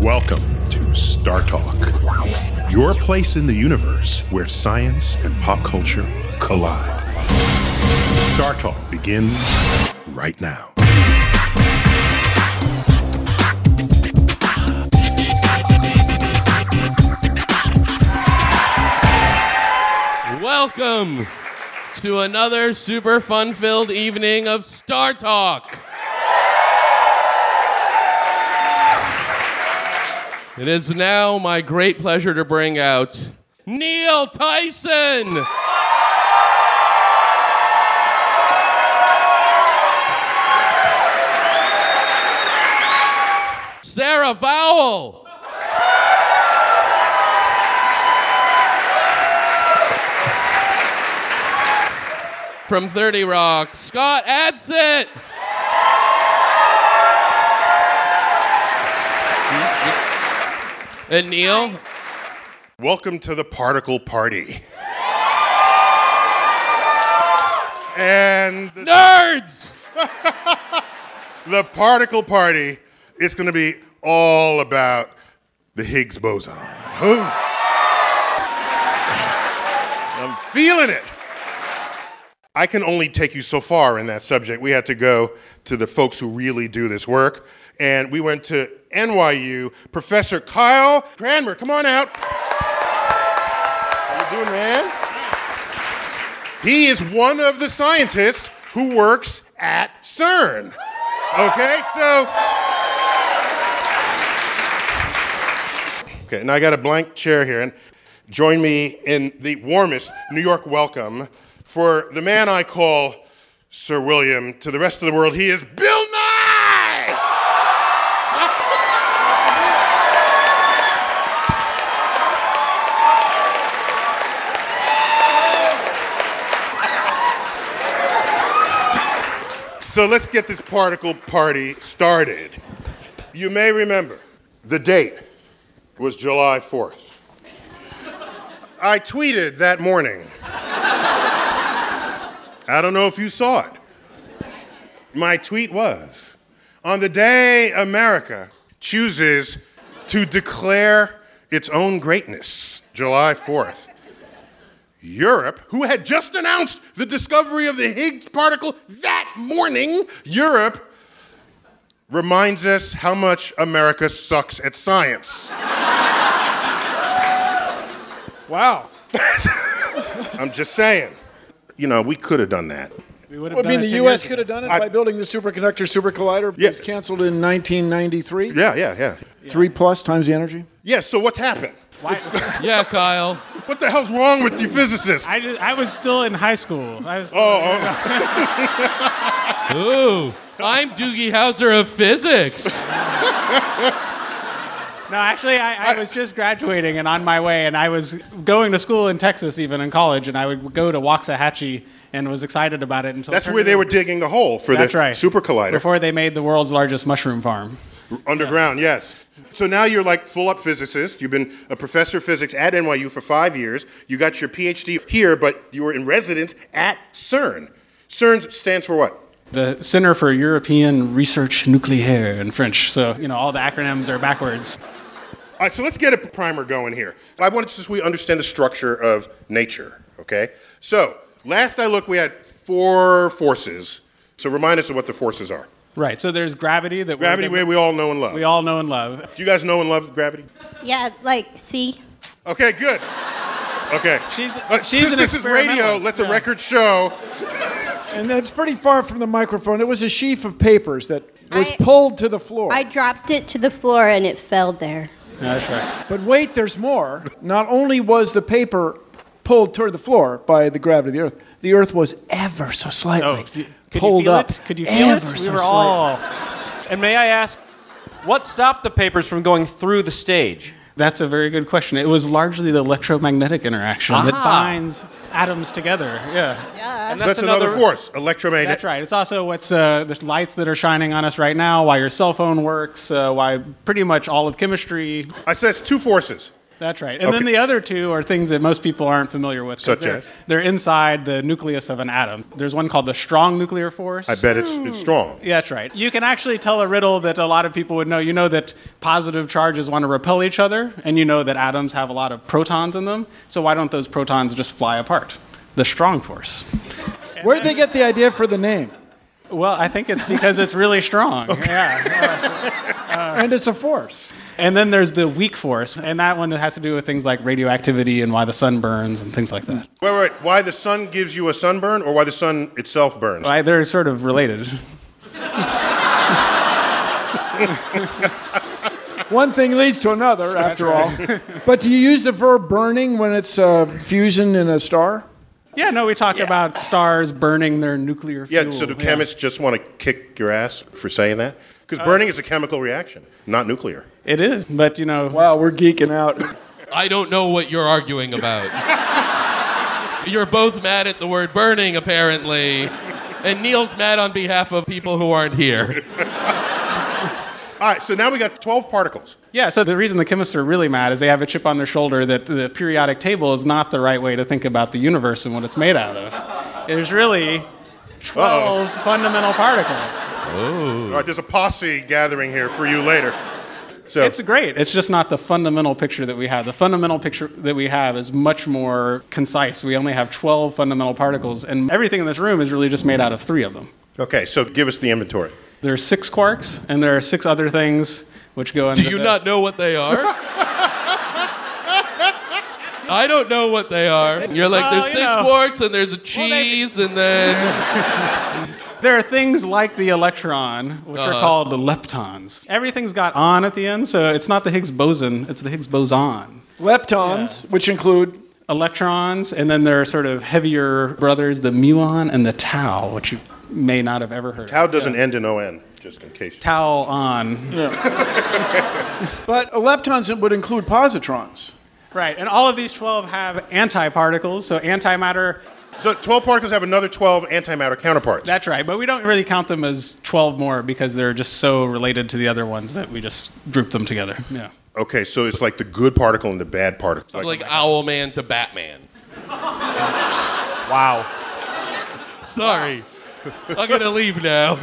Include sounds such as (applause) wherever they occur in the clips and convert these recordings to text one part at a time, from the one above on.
Welcome to Star Talk, your place in the universe where science and pop culture collide. Star Talk begins right now. Welcome to another super fun filled evening of Star Talk. It is now my great pleasure to bring out Neil Tyson. Sarah Vowell. From 30 Rock, Scott Adsit. And Neil, Welcome to the particle party. And the, nerds. (laughs) the particle party is going to be all about the Higgs boson. Ooh. I'm feeling it. I can only take you so far in that subject. We had to go to the folks who really do this work. And we went to NYU. Professor Kyle Cranmer, come on out. How you doing, man? He is one of the scientists who works at CERN. Okay, so. Okay, now I got a blank chair here, and join me in the warmest New York welcome for the man I call Sir William. To the rest of the world, he is Bill Nye! So let's get this particle party started. You may remember the date was July 4th. I tweeted that morning. I don't know if you saw it. My tweet was On the day America chooses to declare its own greatness, July 4th, Europe, who had just announced the discovery of the Higgs particle that morning, Europe reminds us how much America sucks at science. (laughs) Wow. (laughs) I'm just saying. You know, we could have done that. We would have I mean, the U.S. could have done it I- by building the superconductor super collider. Yeah. It was canceled in 1993. Yeah, yeah, yeah. Three plus times the energy. Yeah, so what's happened? (laughs) Yeah, Kyle. What the hell's wrong with you physicists? I, just, I was still in high school. I was oh, oh, (laughs) Ooh, I'm Doogie Howser of physics. (laughs) no, actually, I, I was just graduating and on my way, and I was going to school in Texas, even in college, and I would go to Waxahachie and was excited about it until. that's turned where they were digging the hole for That's the right. super collider. Before they made the world's largest mushroom farm. Underground, yes. So now you're like full up physicist. You've been a professor of physics at NYU for five years. You got your PhD here, but you were in residence at CERN. CERN stands for what? The Center for European Research Nucléaire in French. So, you know, all the acronyms are backwards. All right, so let's get a primer going here. I want to just we understand the structure of nature, okay? So, last I looked, we had four forces. So, remind us of what the forces are. Right. So there's gravity that Gravity, we're, we, we all know and love. we all know and love. Do you guys know and love gravity? Yeah, like, see? Okay, good. Okay. She's- Uh, she's since an this is radio, experimentalist, let the yeah. record show. And that's pretty far from the microphone. It was a sheaf of papers that was I- pulled to the floor. I dropped it to the floor and it fell there. That's right. but wait, there's more. Not only was the paper pulled toward the floor by the gravity of the Earth, the Earth was ever so slightly Oh, d- could pulled you feel up. it? Could you feel ever it? We were all. And may I ask, what stopped the papers from going through the stage? That's a very good question. It was largely the electromagnetic interaction that Ah. binds atoms together. Yeah. And So that's another, force, electromagnetic. That's right. It's also what's uh, the lights that are shining on us right now, why your cell phone works, uh, why pretty much all of chemistry. I said it's two forces. That's right. And then the other two are things that most people aren't familiar with. Such they're, as? They're inside the nucleus of an atom. There's one called the strong nuclear force. I bet it's, it's hmm. strong. Yeah, that's right. You can actually tell a riddle that a lot of people would know. You know that positive charges want to repel each other, and you know that atoms have a lot of protons in them. So why don't those protons just fly apart? The strong force. Where'd they get the idea for the name? Well, I think it's because it's really strong. (laughs) Yeah. (laughs) and it's a force. And then there's the weak force, and that one has to do with things like radioactivity and why the sun burns and things like that. Wait, wait, why the sun gives you a sunburn or why the sun itself burns? Right? They're sort of related. (laughs) One thing leads to another, after all. But do you use the verb burning when it's uh, fusion in a star? Yeah, no, we talk about stars burning their nuclear fuel. Yeah, so do chemists just want to kick your ass for saying that? Because uh, burning is a chemical reaction, not nuclear. It is, but you know. Wow, we're geeking out. I don't know what you're arguing about. you're both mad at the word burning, apparently. And Neil's mad on behalf of people who aren't here. All right, so now we got 12 particles. Yeah, so the reason the chemists are really mad is they have a chip on their shoulder that the periodic table is not the right way to think about the universe and what it's made out of. There's really 12 fundamental particles. Oh. All right, there's a posse gathering here for you later. So It's great. It's just not the fundamental picture that we have. The fundamental picture that we have is much more concise. We only have 12 fundamental particles, and everything in this room is really just made out of three of them. okay, so give us the inventory. There are six quarks, and there are six other things which go into Do you the- not know what they are? I don't know what they are. You're like, Well, there's six know. quarks and there's a cheese and then. (laughs) There are things like the electron, which are Uh-huh. called the leptons. Everything's got on at the end, so it's not the Higgs boson, it's the Higgs boson. Leptons, which include Electrons, and then there are sort of heavier brothers, the muon and the tau, which you may not have ever heard Tau of. doesn't end in ON, just in case. Tau on. Yeah. (laughs) But leptons would include positrons. Right, and all of these 12 have antiparticles, so antimatter, So 12 particles have another 12 antimatter counterparts. that's right, but we don't really count them as 12 more because they're just so related to the other ones that we just group them together. Yeah. okay, so it's like the good particle and the bad particle. like Owlman to Batman. Wow. Sorry. I'm going to leave now.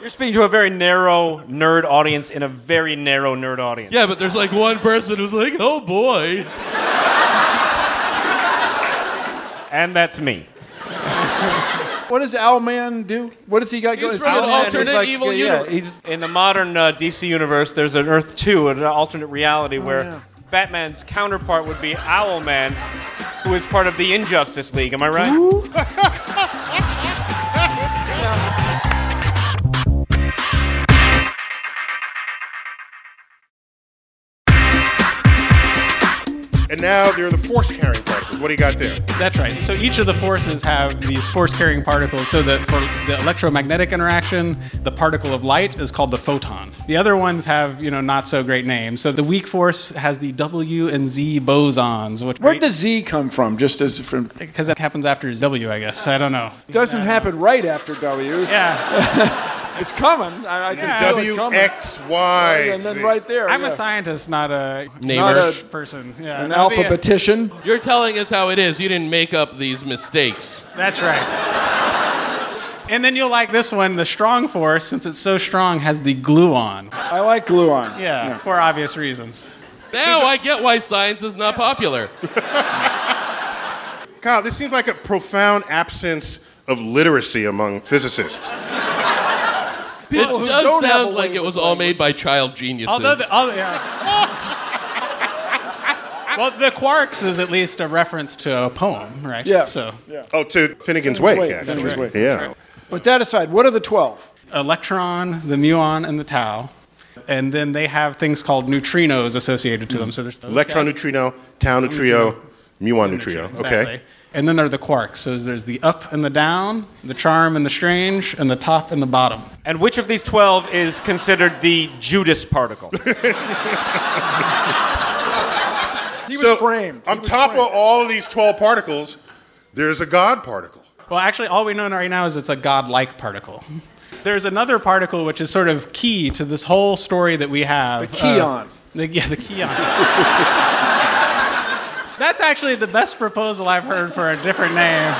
You're speaking to a very narrow nerd audience in a very narrow nerd audience. Yeah, but there's like one person who's like, oh boy. And that's me. What does Owlman do? What does he got He's going? from an alternate is like- evil yeah, universe. he's in the modern uh, DC universe. There's an Earth 2, an alternate reality where yeah. Batman's counterpart would be Owlman, who is part of the Injustice League. Am I right? (laughs) And now they're the force carrying particles. What do you got there? That's right. So each of the forces have these force carrying particles so that for the electromagnetic interaction, the particle of light is called the photon. The other ones have, you know, not so great names. So the weak force has the W and Z bosons, which Where'd the Z come from? Just as from because that happens after W, I guess. I don't know. doesn't happen right after W. Yeah. (laughs) It's coming. I, I can feel W it coming. X Y. and then right there. I'm yeah. a scientist, not a Neighbor. Not a- person. Yeah. an no, the- alphabetician. You're telling us how it is. You didn't make up these mistakes. That's right. And then you'll like this one. The strong force, since it's so strong, has the gluon. I like gluon. Yeah, for obvious reasons. Now I get why science is not popular. (laughs) Kyle, this seems like a profound absence of literacy among physicists. It People who does don't have a sound like it with was all made by child geniuses. Although, the, although yeah. (laughs) well, the quarks is at least a reference to a poem, right? Yeah. So, Oh, to Finnegan's Finnegan's Wake, Wake, actually. Finnegan's Wake. Yeah. But that aside, what are the 12? electron, the muon, and the tau. And then they have things called neutrinos associated to them. So there's those Electron guys. neutrino, tau neutrino, muon neutrino. Exactly. Okay. And then there are the quarks. So there's the up and the down, the charm and the strange, and the top and the bottom. And which of these 12 is considered the Judas particle? (laughs) He was So, framed. He On was top framed. of all of these 12 particles, there's a God particle. Well, actually, all we know right now is it's a god-like particle. There's another particle which is sort of key to this whole story that we have. The Keon. Uh, the, yeah, the Keon. (laughs) That's actually the best proposal I've heard for a different name.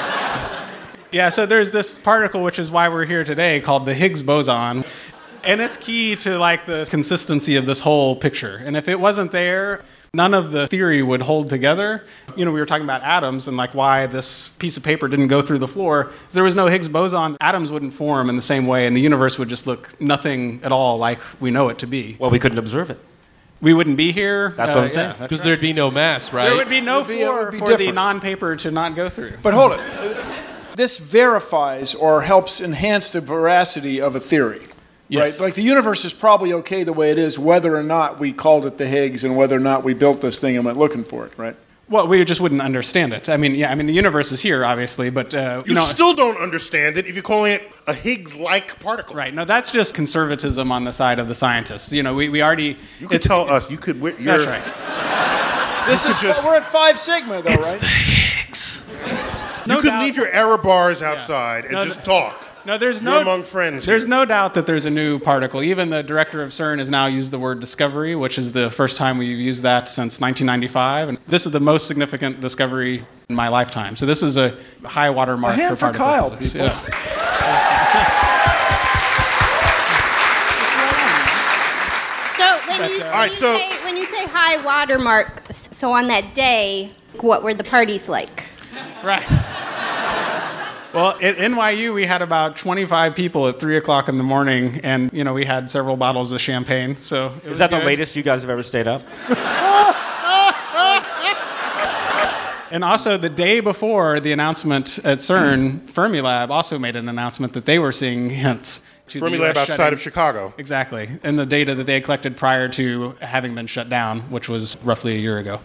Yeah, so there's this particle, which is why we're here today, called the Higgs boson. And it's key to like the consistency of this whole picture. And if it wasn't there, none of the theory would hold together. You know, we were talking about atoms and like why this piece of paper didn't go through the floor. If there was no Higgs boson, atoms wouldn't form in the same way, and the universe would just look nothing at all like we know it to be. well, we couldn't observe it. We wouldn't be here. That's Uh, what I'm saying. that's Because right. there'd be no mass, right? There would be no be- it floor be for the non-paper to not go through. But hold it. This verifies or helps enhance the veracity of a theory. Yes. Right? Like the universe is probably okay the way it is, whether or not we called it the Higgs and whether or not we built this thing and went looking for it, right? Well, we just wouldn't understand it. I mean, yeah, I mean the universe is here, obviously, but uh, You, know, still don't understand it if you're calling it a Higgs-like particle. right? No, that's just conservatism on the side of the scientists. You know, we, we already. You could tell us. You could. You're, That's right. (laughs) This is just- we're at five sigma though, right? The Higgs. You could doubt- leave your error bars outside and No, just th- talk. No, there's You're no among friends. There's here. no doubt that there's a new particle. Even the director of CERN has now used the word discovery, which is the first time we've used that since 1995. And this is the most significant discovery in my lifetime. So this is a high water mark A hand for for particle Kyle, physics. people. Yeah. So when you, when, right, you so- say, when you say high watermark, so on that day, what were the parties like? Right. Well, at NYU, we had about 25 people at 3 o'clock in the morning, and, you know, we had several bottles of champagne, so it was Is that the latest you guys have ever stayed up? (laughs) And also, the day before the announcement at CERN, Fermilab also made an announcement that they were seeing hints to the Fermilab outside shutting- of Chicago. Exactly, and the data that they had collected prior to having been shut down, which was roughly a year ago.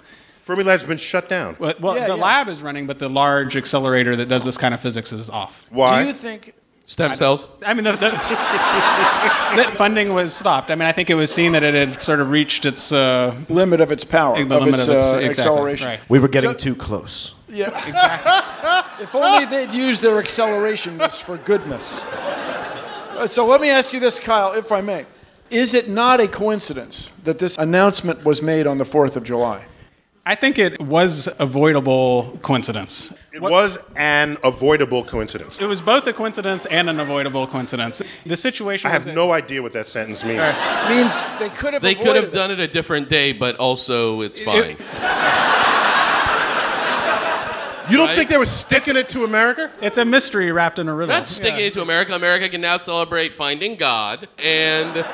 Fermilab's been shut down. Well, well Yeah, the yeah. lab is running, but the large accelerator that does this kind of physics is off. Why? Do you think Stem cells. I mean, the, the, (laughs) the funding was stopped. I mean, I think it was seen that it had sort of reached its uh, limit of its power, the of limit its, of its uh, exactly, acceleration? Right. We were getting So- too close. Yeah, (laughs) exactly. (laughs) if only they'd use their acceleration for goodness. Uh, So let me ask you this, Kyle, if I may. Is it not a coincidence that this announcement was made on the 4th of July? I think it was avoidable coincidence. it was an avoidable coincidence. It was both a coincidence and an avoidable coincidence. The situation I have that- no idea what that sentence means. It means they could have They avoided could have it. done it a different day, but also it's fine. You don't Right. think they were sticking it to America? It's a mystery wrapped in a riddle. That's sticking it to America. America can now celebrate finding God and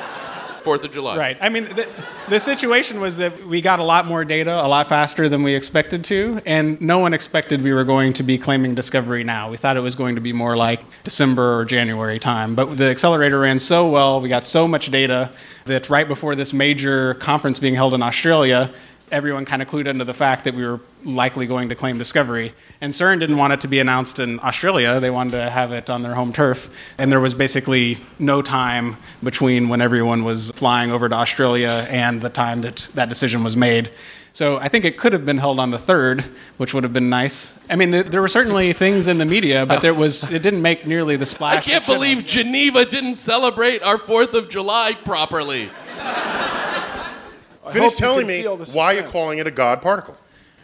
Fourth of July. Right. I mean, the, the situation was that we got a lot more data a lot faster than we expected to, and no one expected we were going to be claiming discovery now. We thought it was going to be more like December or January time. But the accelerator ran so well, we got so much data that right before this major conference being held in Australia, everyone kind of clued into the fact that we were likely going to claim discovery. And CERN didn't want it to be announced in Australia. They wanted to have it on their home turf. And there was basically no time between when everyone was flying over to Australia and the time that that decision was made. So I think it could have been held on the third, which would have been nice. I mean, th- there were certainly things in the media, but there was it didn't make nearly the splash. I can't it should have. believe Geneva didn't celebrate our Fourth of July properly. Hope Finish telling me why you're calling it a God particle.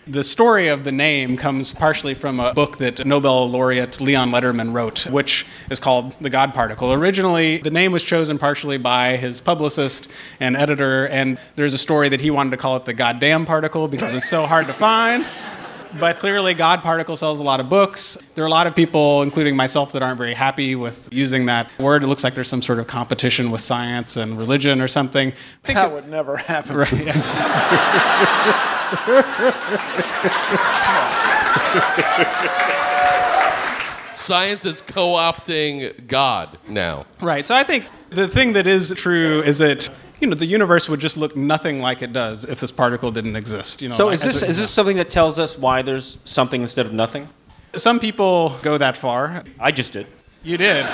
The story of the name comes partially from a book that Nobel laureate Leon Lederman wrote, which is called The God Particle. Originally, the name was chosen partially by his publicist and editor, and there's a story that he wanted to call it the Goddamn Particle because it's so hard to find. But clearly, God Particle sells a lot of books. There are a lot of people, including myself, that aren't very happy with using that word. It looks like there's some sort of competition with science and religion or something. I think That would never happen. Right. yeah. (laughs) Science is co opting God now. Right. So I think the thing that is true is that you know the universe would just look nothing like it does if this particle didn't exist. You know. So like- is this is this something that tells us why there's something instead of nothing? Some people go that far. I just did. You did.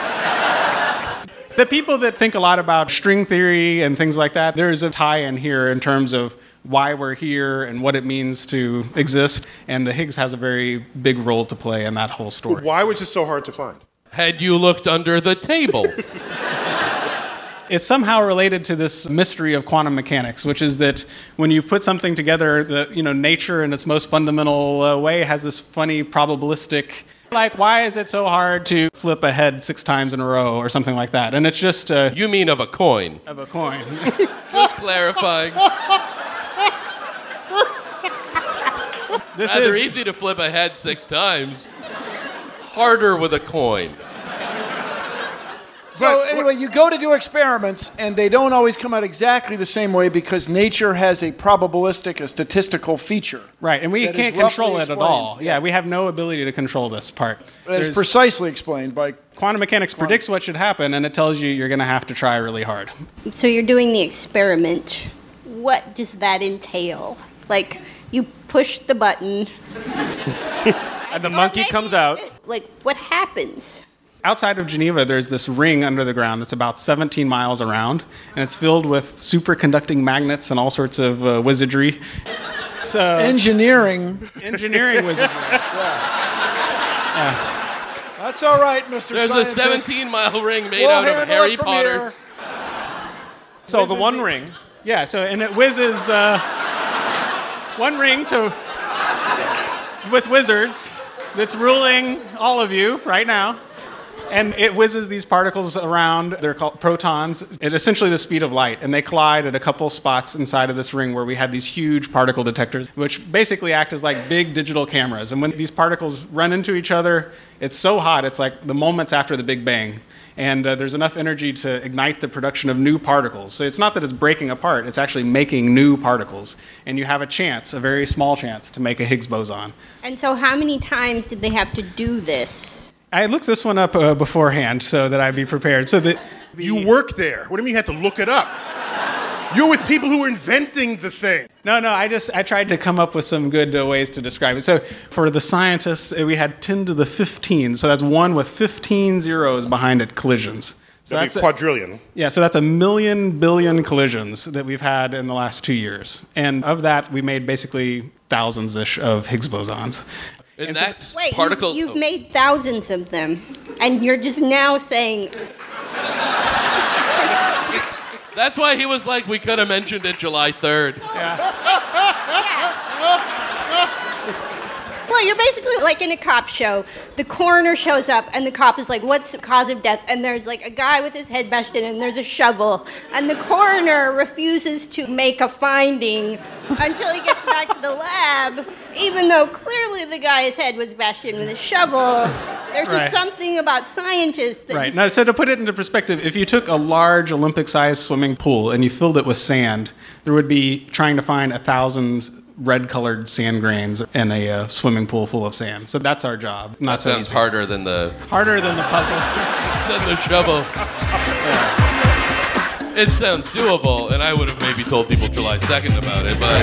The people that think a lot about string theory and things like that, there's a tie in here in terms of why we're here and what it means to exist. And the Higgs has a very big role to play in that whole story. Why was it so hard to find? Had you looked under the table? (laughs) It's somehow related to this mystery of quantum mechanics, which is that when you put something together, the you know nature in its most fundamental uh, way has this funny probabilistic. Like, why is it so hard to flip a head six times in a row or something like that? And it's just uh, You mean of a coin. of a coin. (laughs) (laughs) Just clarifying. this Rather is easy to flip a head six times. Harder with a coin. So But- anyway, you go to do experiments, and they don't always come out exactly the same way because nature has a probabilistic, a statistical feature. right, and we can't control roughly it at all. Yeah, we have no ability to control this part. That is There's- precisely explained by. quantum mechanics predicts what should happen, and it tells you you're going to have to try really hard. So you're doing the experiment. What does that entail? Like, you push the button. (laughs) And the monkey comes out. Like, what happens? Outside of Geneva, there's this ring under the ground that's about 17 miles around, and it's filled with superconducting magnets and all sorts of uh, wizardry. So Engineering. engineering wizardry. (laughs) That's all right, Mr. There's a 17 mile ring made We'll out of Harry it from Potter's. So the one ring. Yeah. So and it whizzes uh, one ring to with wizards that's ruling all of you right now. And it whizzes these particles around. They're called protons at essentially the speed of light. And they collide at a couple spots inside of this ring where we have these huge particle detectors, which basically act as like big digital cameras. And when these particles run into each other, it's so hot, it's like the moments after the Big Bang. And uh, there's enough energy to ignite the production of new particles. So it's not that it's breaking apart, it's actually making new particles. And you have a chance, a very small chance, to make a Higgs boson. And so, how many times did they have to do this? I looked this one up uh, beforehand so that I'd be prepared. So that You work there. What do you mean you had to look it up? You're with people who are inventing the thing. no, no, I just I tried to come up with some good uh, ways to describe it. So for the scientists, uh, we had 10 to the 15. So that's one with 15 zeros behind it collisions. So That'd that's a- quadrillion. yeah, so that's a million billion collisions that we've had in the last two years, and of that, we made basically thousands ish of Higgs bosons. And And so- that's Wait, particle. you've, you've oh. made thousands of them, and you're just now saying, (laughs) That's why he was like, we could have mentioned it July 3rd. (laughs) So you're basically like in a cop show. The coroner shows up, and the cop is like, "What's the cause of death?" And there's like a guy with his head bashed in, and there's a shovel. And the coroner refuses to make a finding until he gets back to the lab, even though clearly the guy's head was bashed in with a shovel. There's Right. just something about scientists that Right. Now, so to put it into perspective, if you took a large Olympic-sized swimming pool and you filled it with sand, there would be trying to find a thousand red-colored sand grains in a uh, swimming pool full of sand. So that's our job. Not That so sounds easy. harder than the Harder than the puzzle. (laughs) than the shovel. (laughs) It sounds doable, and I would have maybe told people July 2nd about it, but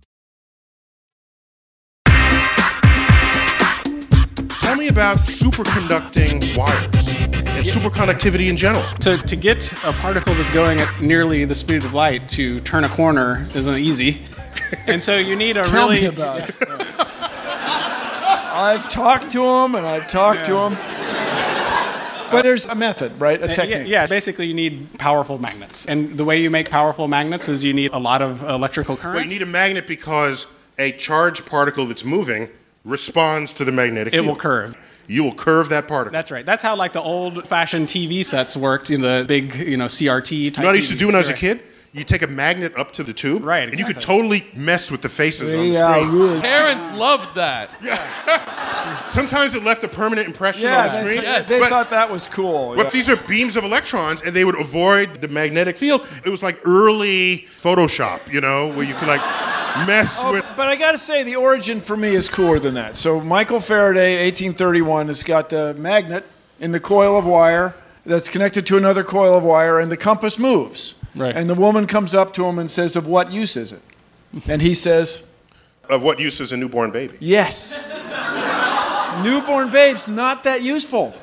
Tell me about superconducting wires and superconductivity in general. So to get a particle that's going at nearly the speed of light to turn a corner isn't easy. (laughs) And so you need a Tell really me about it. I've talked to him and I've talked to him. But there's a method, right? A Uh, Yeah, technique. yeah, basically you need powerful magnets. And the way you make powerful magnets is you need a lot of electrical current. Well, you need a magnet because a charged particle that's moving responds to the magnetic it field. will curve. You will curve that particle. That's right. That's how like the old-fashioned TV sets worked in the big, you know, CRT type. you know what I used to do when I was a kid? You take a magnet up to the tube, Right, and you could totally mess with the faces on the Yeah, screen. really. Parents loved that. (laughs) Sometimes it left a permanent impression Yeah, on the they, screen. they- they but, thought that was cool. but yeah. these are beams of electrons, and they would avoid the magnetic field. It was like early Photoshop, you know, where you could like (laughs) mess Oh, with. but I got to say, the origin for me is cooler than that. So Michael Faraday, 1831, has got the magnet in the coil of wire that's connected to another coil of wire, and the compass moves. Right. And the woman comes up to him and says, "Of what use is it?" And he says, Of what use is a newborn baby? "Yes." Newborn babes not that useful.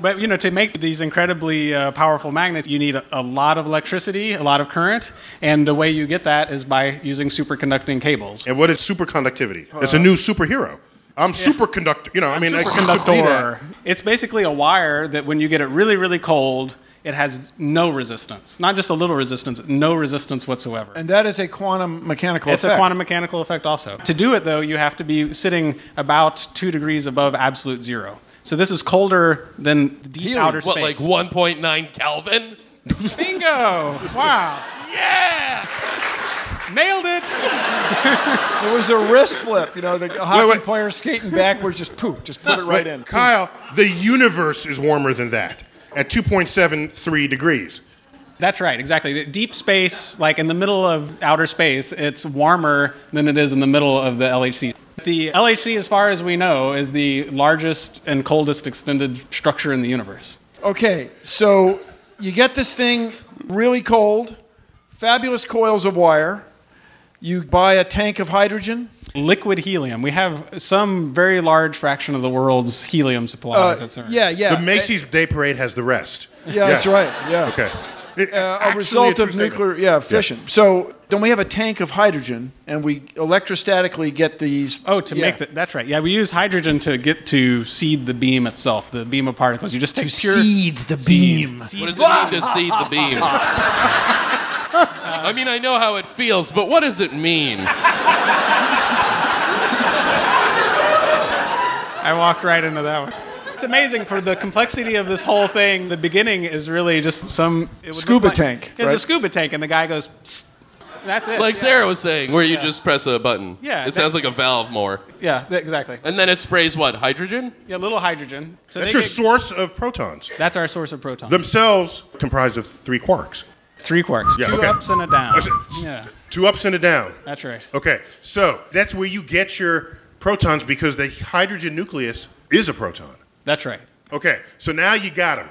But you know, to make these incredibly uh, powerful magnets, you need a, a lot of electricity, a lot of current, and the way you get that is by using superconducting cables. And what is superconductivity? it's a new superhero. I'm superconductor. You know, I mean, I could be that. Superconductor. (laughs) It's basically a wire that when you get it really, really cold, it has no resistance. Not just a little resistance, no resistance whatsoever. And that is a quantum mechanical It's effect. a quantum mechanical effect also. To do it though, you have to be sitting about two degrees above absolute zero. So this is colder than the deep Helium. outer What, like 1.9 Kelvin? (laughs) Bingo! Wow. Yeah! Nailed it! (laughs) It was a wrist flip. You know, the hockey wait. player skating backwards, just poof, just put it right But, in. Kyle, the universe is warmer than that at 2.73 degrees. That's right, exactly. The Deep space, like in the middle of outer space, it's warmer than it is in the middle of the LHC. The LHC, as far as we know, is the largest and coldest extended structure in the universe. Okay, so you get this thing really cold, fabulous coils of wire. You buy a tank of hydrogen. Liquid helium. We have some very large fraction of the world's helium supplies at CERN. Uh, yeah, yeah. The Macy's Day Parade has the rest. Yeah, that's right. Yeah. Okay. It- Uh, a result true of statement. nuclear yeah, fission. So then we have a tank of hydrogen, and we electrostatically get these. Oh, to yeah. make that. That's right. Yeah, we use hydrogen to get to seed the beam itself, the beam of particles. You just take pure. Seed the beam. What does it mean to seed the beam? (laughs) I mean, I know how it feels, but what does it mean? I walked right into that one. It's amazing for the complexity of this whole thing. The beginning is really just some it Scuba like- tank, It's right? a scuba tank, and the guy goes. "Psst." That's it. Like yeah. Sarah was saying, where you just press a button. Yeah, It that- sounds like a valve more. Yeah, exactly. And then it sprays what? Hydrogen? Yeah, little hydrogen. So That's your get- source of protons. That's our source of protons. Themselves comprised of three quarks. Three quarks. Yeah, two okay. ups and a down. That's. Yeah, Two ups and a down. that's right. Okay, so that's where you get your protons because the hydrogen nucleus is a proton. That's right. Okay, so now you got them.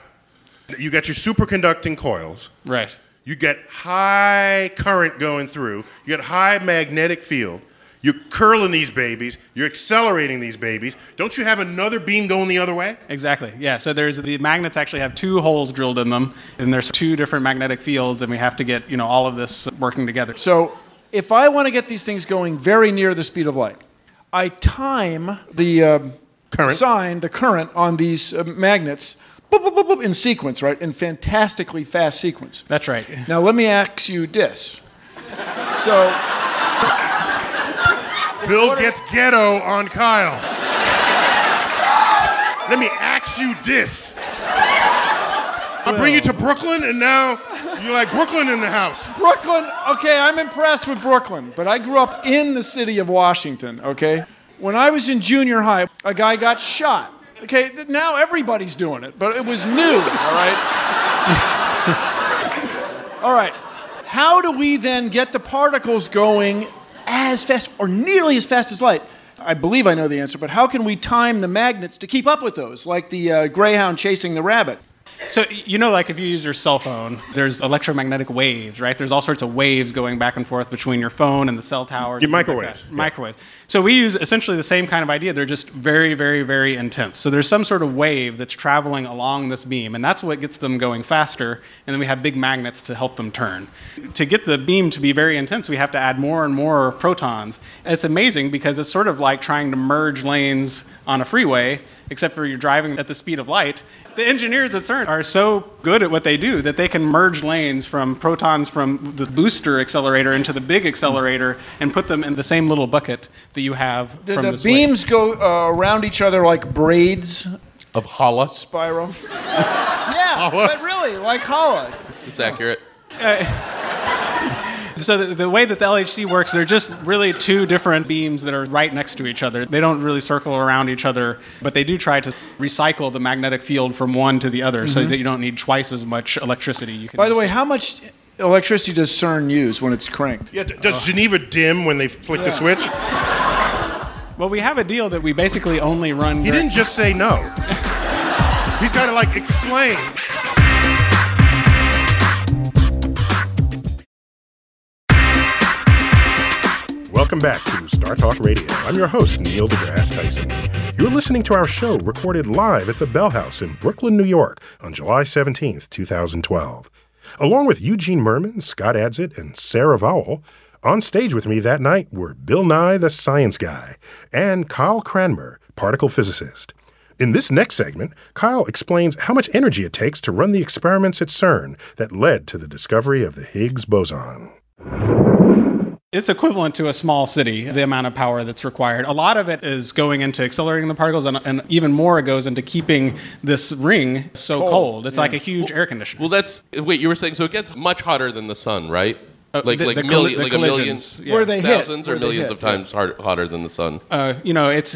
You got your superconducting coils. Right. You get high current going through. You get high magnetic field. You're curling these babies. You're accelerating these babies. Don't you have another beam going the other way? Exactly. Yeah. So there's the magnets actually have two holes drilled in them, and there's two different magnetic fields, and we have to get you know all of this working together. So if I want to get these things going very near the speed of light, I time the um, Current. sign, the current on these uh, magnets boop, boop, boop, boop, in sequence, right? In fantastically fast sequence. That's right. Now let me ask you this. So Bill gets ghetto on Kyle. Let me axe you this. I bring you to Brooklyn, and now you're like Brooklyn in the house. Brooklyn, okay, I'm impressed with Brooklyn, but I grew up in the city of Washington, okay? When I was in junior high, a guy got shot. Okay, now everybody's doing it, but it was new, all right? (laughs) all right. How do we then get the particles going as fast or nearly as fast as light? I believe I know the answer, but how can we time the magnets to keep up with those, like the uh, greyhound chasing the rabbit? So you know, like if you use your cell phone, there's electromagnetic waves, right? There's all sorts of waves going back and forth between your phone and the cell towers. Your and things like microwaves, yeah. Microwaves. So we use essentially the same kind of idea. They're just very, very, very intense. So there's some sort of wave that's traveling along this beam, and that's what gets them going faster. And then we have big magnets to help them turn. To get the beam to be very intense, we have to add more and more protons. It's amazing because it's sort of like trying to merge lanes on a freeway, except for you're driving at the speed of light. The engineers at CERN are so good at what they do that they can merge lanes from protons from the booster accelerator into the big accelerator and put them in the same little bucket that you have The, from the this wave. beams go uh, around each other like braids, Of challah. spiral. (laughs) yeah, but really, like challah. It's accurate. (laughs) So the, the way that the LHC works, they're just really two different beams that are right next to each other. They don't really circle around each other, but they do try to recycle the magnetic field from one to the other so that you don't need twice as much electricity. You can Mm-hmm. By the use way, how much electricity does CERN use when it's cranked? Yeah, d- does Geneva dim when they flick the switch? well, we have a deal that we basically only run. He didn't just say no. He's got to like explain. Welcome back to Star Talk Radio. I'm your host, Neil deGrasse Tyson. You're listening to our show recorded live at the Bell House in Brooklyn, New York on July 17th, 2012. Along with Eugene Mirman, Scott Adsit, and Sarah Vowell, on stage with me that night were Bill Nye, the science guy, and Kyle Cranmer, particle physicist. In this next segment, Kyle explains how much energy it takes to run the experiments at CERN that led to the discovery of the Higgs boson. It's equivalent to a small city, the amount of power that's required. A lot of it is going into accelerating the particles, and, and even more goes into keeping this ring so cold. It's like a huge air conditioner. Well, that's wait. You were saying so it gets much hotter than the sun, right? Like the- like the million, colli- the like a million, yeah. Where they hit, thousands or where they millions hit, of times hard, hotter than the sun. uh, you know, it's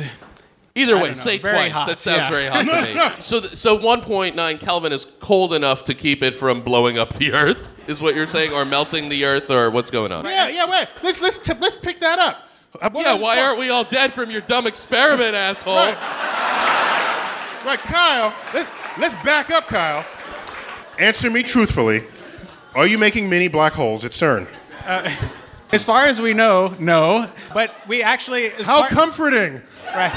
Either way, don't know, say very twice. hot, That sounds yeah. very hot to (laughs) me. So, th- so 1.9 Kelvin is cold enough to keep it from blowing up the (laughs) Earth, is what you're saying, or melting the Earth, or what's going on? Yeah, yeah, wait. Let's let's t- let's pick that up. Uh, what Yeah, why talk- aren't we all dead from your dumb experiment, (laughs) asshole? Right. Right, Kyle. Let's, let's back up, Kyle. Answer me truthfully. Are you making mini black holes at CERN? (laughs) as far as we know, no. But we actually How far- comforting. right.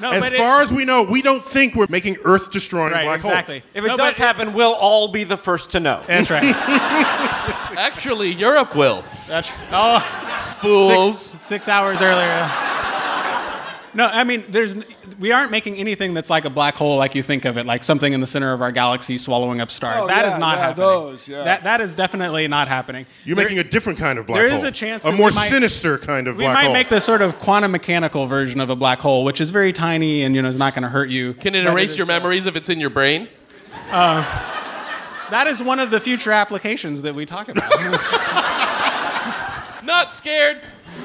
No, As but it- far as we know, we don't think we're making Earth destroying right, black exactly. If it No, does but happen, we'll all be the first to know. that's right. (laughs) Actually, Europe will. That's oh. Fools. six, six hours earlier. No, I mean, there's we aren't making anything that's like a black hole, like you think of it, like something in the center of our galaxy swallowing up stars. Oh, That is yeah, not yeah, happening. those, yeah. That that is definitely not happening. You're There- making a different kind of black there hole. There is a chance A that more might- sinister kind of black hole. we black might hole. make the sort of quantum mechanical version of a black hole, which is very tiny and you know is not going to hurt you. Can it erase is, your uh, memories if it's in your brain? That is one of the future applications that we talk about. (laughs) Not scared.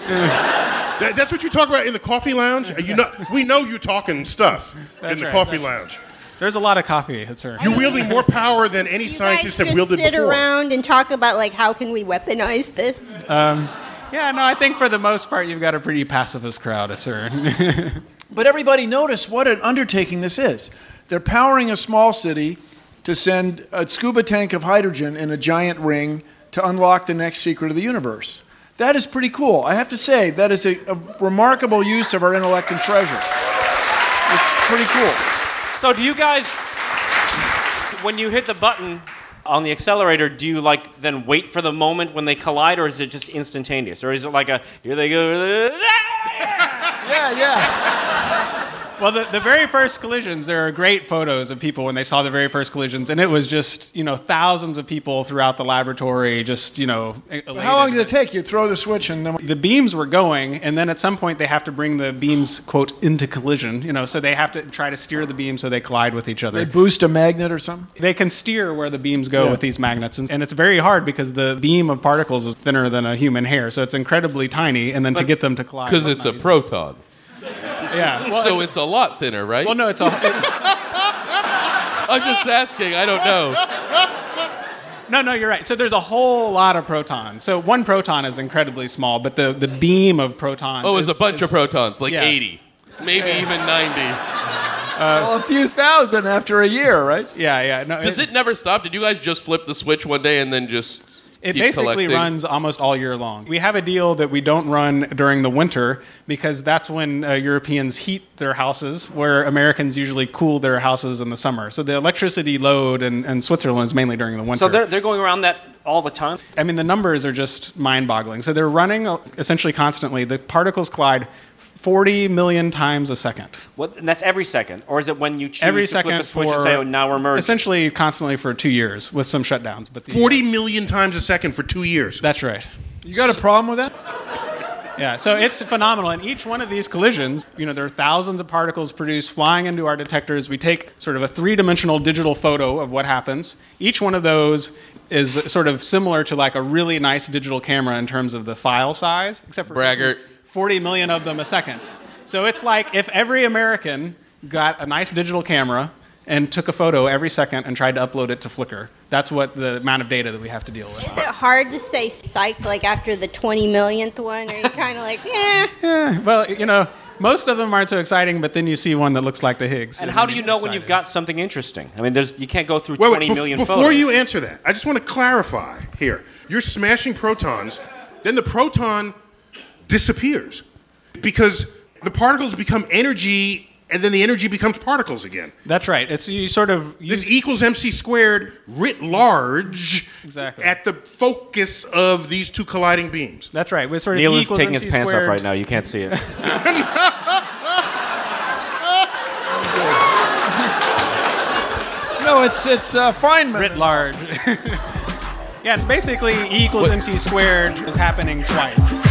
(laughs) That- that's what you talk about in the coffee lounge. (laughs) You know, we know you talking stuff in the right, coffee lounge. There's a lot of coffee at CERN. You're wielding more power than any You guys scientist have just wielded sit before. around and talk about like how can we weaponize this? Um, yeah, no, I think for the most part you've got a pretty pacifist crowd at (laughs) CERN. But everybody notice what an undertaking this is. They're powering a small city to send a scuba tank of hydrogen in a giant ring to unlock the next secret of the universe. That is pretty cool. I have to say, that is a, a remarkable use of our intellect and treasure. It's pretty cool. So, do you guys, when you hit the button on the accelerator, do you like then wait for the moment when they collide, or is it just instantaneous, or is it like a here they go? (laughs) Yeah, yeah. Well, the, the very first collisions, there are great photos of people when they saw the very first collisions, and it was just, you know, thousands of people throughout the laboratory just, you know, elated. How long did it take? You throw the switch and then. The beams were going, and then at some point they have to bring the beams, quote, into collision, you know, so they have to try to steer the beams so they collide with each other. They boost a magnet or something? They can steer where the beams go Yeah. with these magnets, and, and it's very hard because the beam of particles is thinner than a human hair, so it's incredibly tiny, and then to get them to collide. Because it's a easy. proton. Yeah. (laughs) Well, so it's, it's, a lot thinner, right? well, no, it's a. (laughs) it's- I'm just asking. I don't know. No, no, you're right. So there's a whole lot of protons. So one proton is incredibly small, but the, the beam of protons. Oh, it's a is- bunch of protons, like yeah. 80, maybe even 90. well, a few thousand after a year, right? Yeah, yeah. No, Does it never stop? Did you guys just flip the switch one day and then just It basically collecting? runs almost all year long. We have a deal that we don't run during the winter because that's when uh, Europeans heat their houses, where Americans usually cool their houses in the summer. So the electricity load in, in Switzerland is mainly during the winter. So they're, they're going around that all the time? I mean, the numbers are just mind boggling. So they're running uh, essentially constantly. The particles collide 40 million times a second. What, and that's every second? Or is it when you choose Every to second flip a switch for and say, oh, now we're merging? essentially constantly for two years with some shutdowns. But the, 40 uh, million times a second for two years. That's right. You got a problem with that? Yeah, so it's phenomenal. And each one of these collisions, you know, there are thousands of particles produced flying into our detectors. We take sort of a three dimensional digital photo of what happens. Each one of those is sort of similar to like a really nice digital camera in terms of the file size, except for Braggart. 40 million of them a second. So it's like if every American got a nice digital camera and took a photo every second and tried to upload it to Flickr. That's what the amount of data that we have to deal with. Is it hard to stay psyched like after the 20 millionth one? Or you (laughs) kind of like, eh? Well, you know, most of them aren't so exciting, but then you see one that looks like the Higgs. and then how do you get know when you've got something interesting? I mean, there's, you can't go through Wait, wait, 20 bef- million before photos. you answer that, I just want to clarify here. You're smashing protons, then the proton disappears because the particles become energy, and then the energy becomes particles again. That's right. It's you sort of This equals mc squared writ large Exactly. at the focus of these two colliding beams. That's right. We're sort of Neil is equals taking his MC pants off right now. You can't see it. (laughs) No, it's it's uh, Feynman. Writ large. (laughs) yeah, it's basically E equals MC squared is happening twice.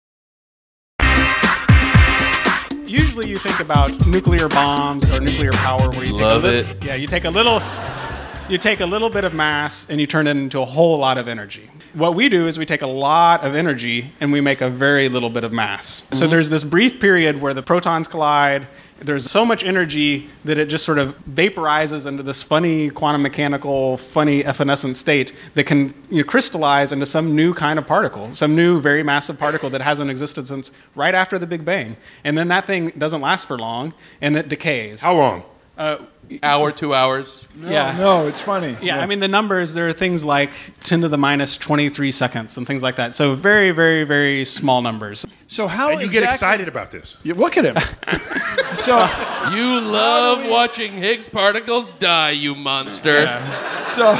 Usually you think about nuclear bombs or nuclear power where you Love take a little, it. Yeah, you take a little you take a little bit of mass and you turn it into a whole lot of energy. What we do is we take a lot of energy and we make a very little bit of mass. So mm-hmm. there's this brief period where the protons collide. There's so much energy that it just sort of vaporizes into this funny quantum mechanical, funny evanescent state that can you know, crystallize into some new kind of particle, some new very massive particle that hasn't existed since right after the Big Bang. And then that thing doesn't last for long and it decays. How long? Uh, hour, two hours. yeah. No, it's funny. Yeah, I mean the numbers. There are things like 10 to the minus 23 seconds and things like that. So very, very, very small numbers. So how And you exactly, get excited about this. You look at him. (laughs) so You love watching Higgs particles die, you monster. so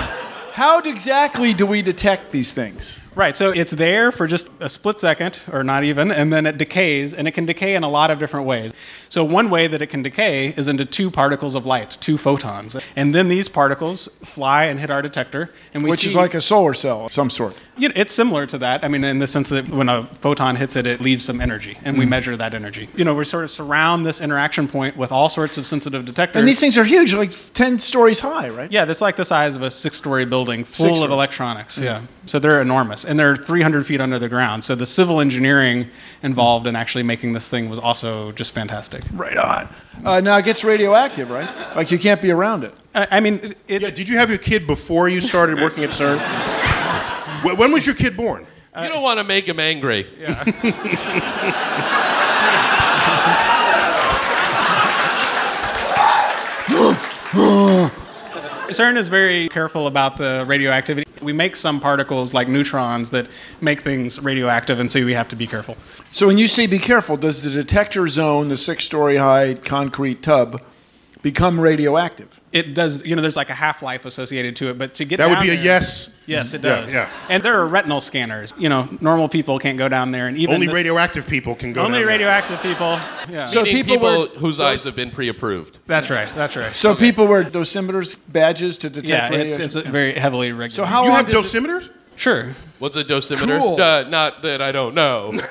how exactly do we detect these things? Right, so it's there for just a split second, or not even, and then it decays, and it can decay in a lot of different ways. So, one way that it can decay is into two particles of light, two photons. And then these particles fly and hit our detector, and we Which see. is like a solar cell of some sort. You know, it's similar to that. I mean, in the sense that when a photon hits it, it leaves some energy, and Mm. we measure that energy. You know, we sort of surround this interaction point with all sorts of sensitive detectors. And these things are huge, like 10 stories high, right? Yeah, that's like the size of a six-story building full of Six-story. electronics. Yeah, so they're enormous, and they're 300 feet under the ground. So the civil engineering involved in actually making this thing was also just fantastic. Right on. Uh, now it gets radioactive, right? Like you can't be around it. I, I mean, it, Yeah, did you have your kid before you started working at CERN? (laughs) When was your kid born? you don't want to make him angry. Yeah. (laughs) (laughs) CERN is very careful about the radioactivity. We make some particles like neutrons that make things radioactive, and so we have to be careful. So when you say be careful, does the detector zone, the six story high concrete tub, become radioactive? It does, you know, there's like a half life associated to it, but to get That would down be a yes. Yes, it does. yeah. And there are retinal scanners. You know, normal people can't go down there, and even Only this- radioactive people can go only down there. Only radioactive people. Yeah. So Meaning people people, were- whose eyes have been pre-approved. that's right. That's right. So people wear dosimeters badges to detect yeah, it's radiation? it's a very heavily regulated. so how do You have does it- dosimeters? sure. What's a dosimeter? Cool. Uh, not that I don't know. (laughs)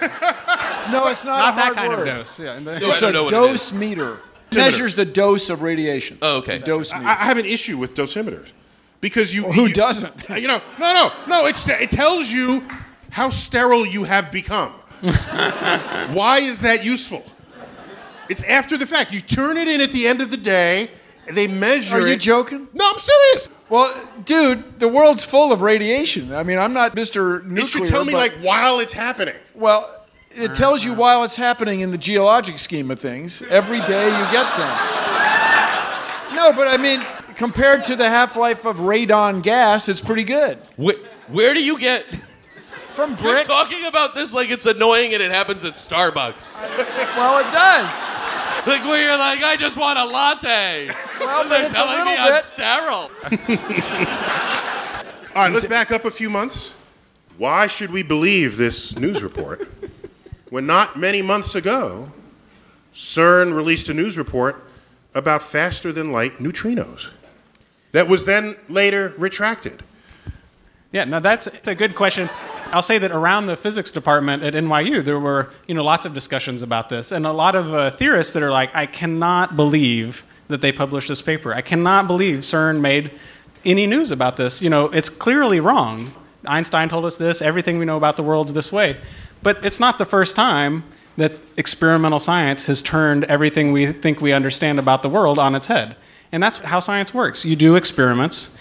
No, it's not, Not a that hard kind word. of dose. Yeah. No, I don't a know what it is. dose meter. Measures the dose of radiation. Oh, okay. Dose. I, I have an issue with dosimeters because you. who you- doesn't? (laughs) You know, no, no, no. It's it tells you how sterile you have become. (laughs) Why is that useful? It's after the fact. You turn it in at the end of the day. They measure Are you it. joking? No, I'm serious. Well, dude, the world's full of radiation. I mean, I'm not Mr. Nuclear. It should tell me but- like while it's happening. Well, it tells you while it's happening in the geologic scheme of things. Every day you get some. No, but I mean, compared to the half life of radon gas, it's pretty good. Wh- where do you get? (laughs) From You're bricks. talking about this like it's annoying and it happens at Starbucks. Well, it does. Like where you're like, I just want a latte. Well, but They're it's a telling me little I'm sterile. (laughs) All right, let's back up a few months. Why should we believe this news report when not many months ago, CERN released a news report about faster than light neutrinos that was then later retracted? Yeah, now that's a good question. I'll say that around the physics department at NYU, there were you know lots of discussions about this, and a lot of uh, theorists that are like, I cannot believe that they published this paper. I cannot believe CERN made any news about this. You know, it's clearly wrong. Einstein told us this. Everything we know about the world's this way, but it's not the first time that experimental science has turned everything we think we understand about the world on its head. And that's how science works. You do experiments.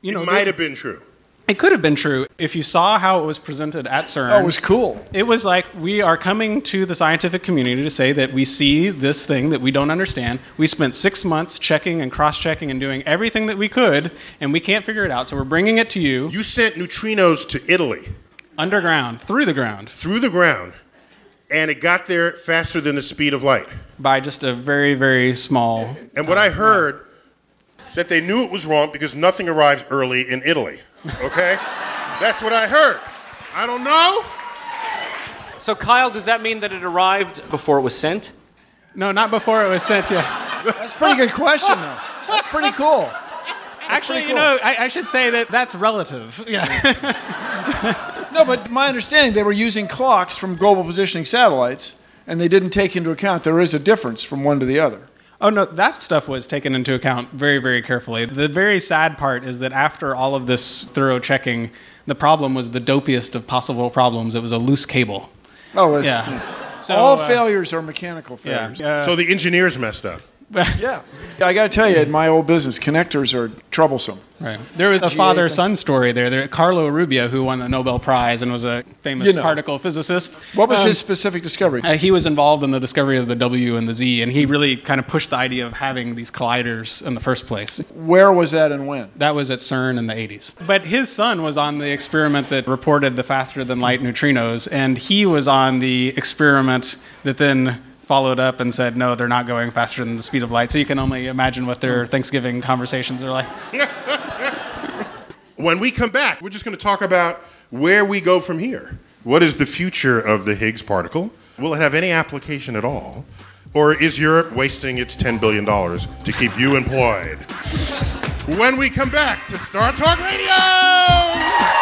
You know, it might have been true. it could have been true if you saw how it was presented at CERN. Oh, it was cool. It was like we are coming to the scientific community to say that we see this thing that we don't understand. We spent six months checking and cross-checking and doing everything that we could, and we can't figure it out. So we're bringing it to you You sent neutrinos to Italy underground, through the ground, through the ground, and it got there faster than the speed of light. by just a very, very small. And what I heard that they knew it was wrong because nothing arrives early in Italy. Okay? That's what I heard. I don't know. So, Kyle, does that mean that it arrived before it was sent? No, not before it was sent yet. That's a pretty good question, though. That's pretty cool. Actually, pretty you know, I, I should say that that's relative. Yeah. (laughs) No, but my understanding, they were using clocks from global positioning satellites, and they didn't take into account there is a difference from one to the other. Oh no, that stuff was taken into account very, very carefully. The very sad part is that after all of this thorough checking, the problem was the dopiest of possible problems. It was a loose cable. Oh, it's, Yeah. (laughs) So, all uh, failures are mechanical Yeah. failures. Uh, So the engineers messed up. (laughs) Yeah. I got to tell you, in my old business, connectors are troublesome. right. There was a father-son story there. there. Carlo Rubbia, who won the Nobel Prize and was a famous You know. particle physicist. What was um, his specific discovery? Uh, he was involved in the discovery of the W and the Z, and he really kind of pushed the idea of having these colliders in the first place. Where was that and when? That was at CERN in the 80s. But his son was on the experiment that reported the faster than light neutrinos, and he was on the experiment that then followed up and said, no, they're not going faster than the speed of light. So you can only imagine what their Thanksgiving conversations are like. (laughs) When we come back, we're just going to talk about where we go from here. What is the future of the Higgs particle? Will it have any application at all? Or is Europe wasting its $10 billion to keep you employed? When we come back to StarTalk Radio!